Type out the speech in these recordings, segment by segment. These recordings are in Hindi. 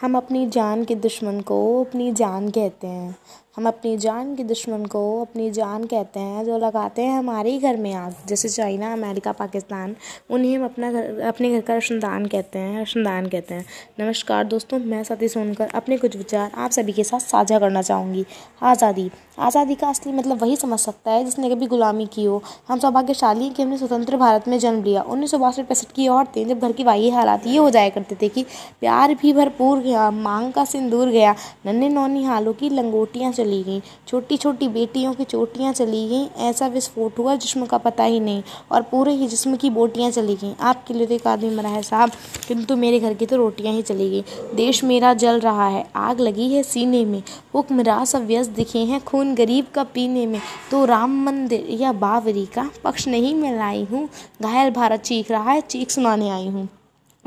हम अपनी जान के दुश्मन को अपनी जान कहते हैं। हम अपनी जान के दुश्मन को अपनी जान कहते हैं, जो लगाते हैं हमारे ही घर में आग जैसे चाइना, अमेरिका, पाकिस्तान, उन्हें हम अपना घर, अपने घर का रोशनदान कहते हैं रोशनदान कहते हैं। नमस्कार दोस्तों, मैं सती सोनकर, अपने कुछ विचार आप सभी के साथ साझा करना चाहूँगी। आज़ादी। आज़ादी का असली मतलब वही समझ सकता है, जिसने कभी गुलामी की हो। हम सौभाग्यशाली हैं कि हमने स्वतंत्र भारत में जन्म लिया। उन्नीस सौ बासठ पैंसठ की औरतें जब घर की वाही हालात ये हो जाया करते थे कि प्यार भी भरपूर गया, मांग का सिंदूर गया नन्हे नौनी हालों की लंगोटियाँ चली गईं। छोटी छोटी बेटियों की चोटियाँ चली गईं। ऐसा विस्फोट हुआ जिसम का पता ही नहीं और पूरे ही जिसम की बोटियाँ चली गईं। आपके लिए तो एक आदमी मरा है साहब, किंतु मेरे घर की तो रोटियाँ ही चली गई। देश मेरा जल रहा है, आग लगी है सीने में। हुक्मरान सब व्यस्त दिखे हैं खून गरीब का पीने में। तो राम मंदिर या बावरी का पक्ष नहीं मैं लाई हूँ। घायल भारत चीख रहा है, चीख सुनाने आई हूँ।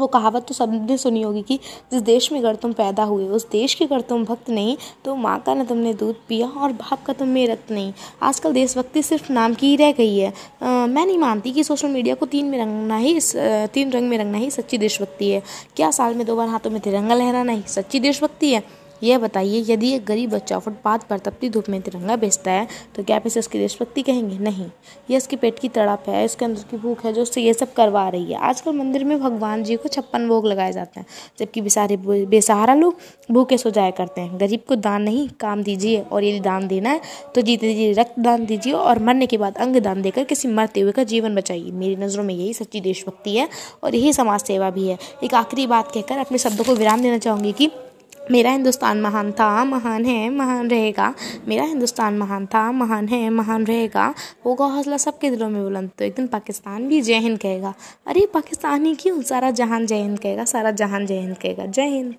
वो कहावत तो सबने सुनी होगी कि जिस देश में अगर तुम पैदा हुए उस देश के अगर तुम भक्त नहीं तो माँ का ना तुमने दूध पिया और बाप का तुम में रक्त नहीं। आजकल देशभक्ति सिर्फ़ नाम की ही रह गई है। आ, मैं नहीं मानती कि सोशल मीडिया को तीन में रंगना ही तीन रंग में रंगना ही सच्ची देशभक्ति है। क्या साल में दो बार हाथों में तिरंगा लहराना ही सच्ची देशभक्ति है? यह बताइए, यदि एक गरीब बच्चा फुटपाथ पर तपती धूप में तिरंगा बेचता है तो क्या आप इसे उसकी देशभक्ति कहेंगे? नहीं। ये इसके पेट की तड़प है, इसके अंदर की भूख है, जो उससे ये सब करवा रही है। आजकल मंदिर में भगवान जी को छप्पन भोग लगाए जाते हैं, जबकि बेसारे, बेसहारा लोग भूखे सो जाया करते हैं। गरीब को दान नहीं, काम दीजिए और यदि दान देना है तो जीते जी रक्त दान दीजिए और मरने के बाद अंग दान देकर किसी मरते हुए का जीवन बचाइए। मेरी नज़रों में यही सच्ची देशभक्ति है और यही समाज सेवा भी है। एक आखिरी बात कहकर अपने शब्दों को विराम देना चाहूँगी कि मेरा हिंदुस्तान महान था, महान है, महान रहेगा। मेरा हिंदुस्तान महान था, महान है, महान रहेगा। होगा हौसला सबके दिलों में बुलंद तो एक दिन पाकिस्तान भी जय हिंद कहेगा। अरे, पाकिस्तान ही क्यों? सारा जहान जय हिंद कहेगा, सारा जहान जय हिंद कहेगा। जय हिंद।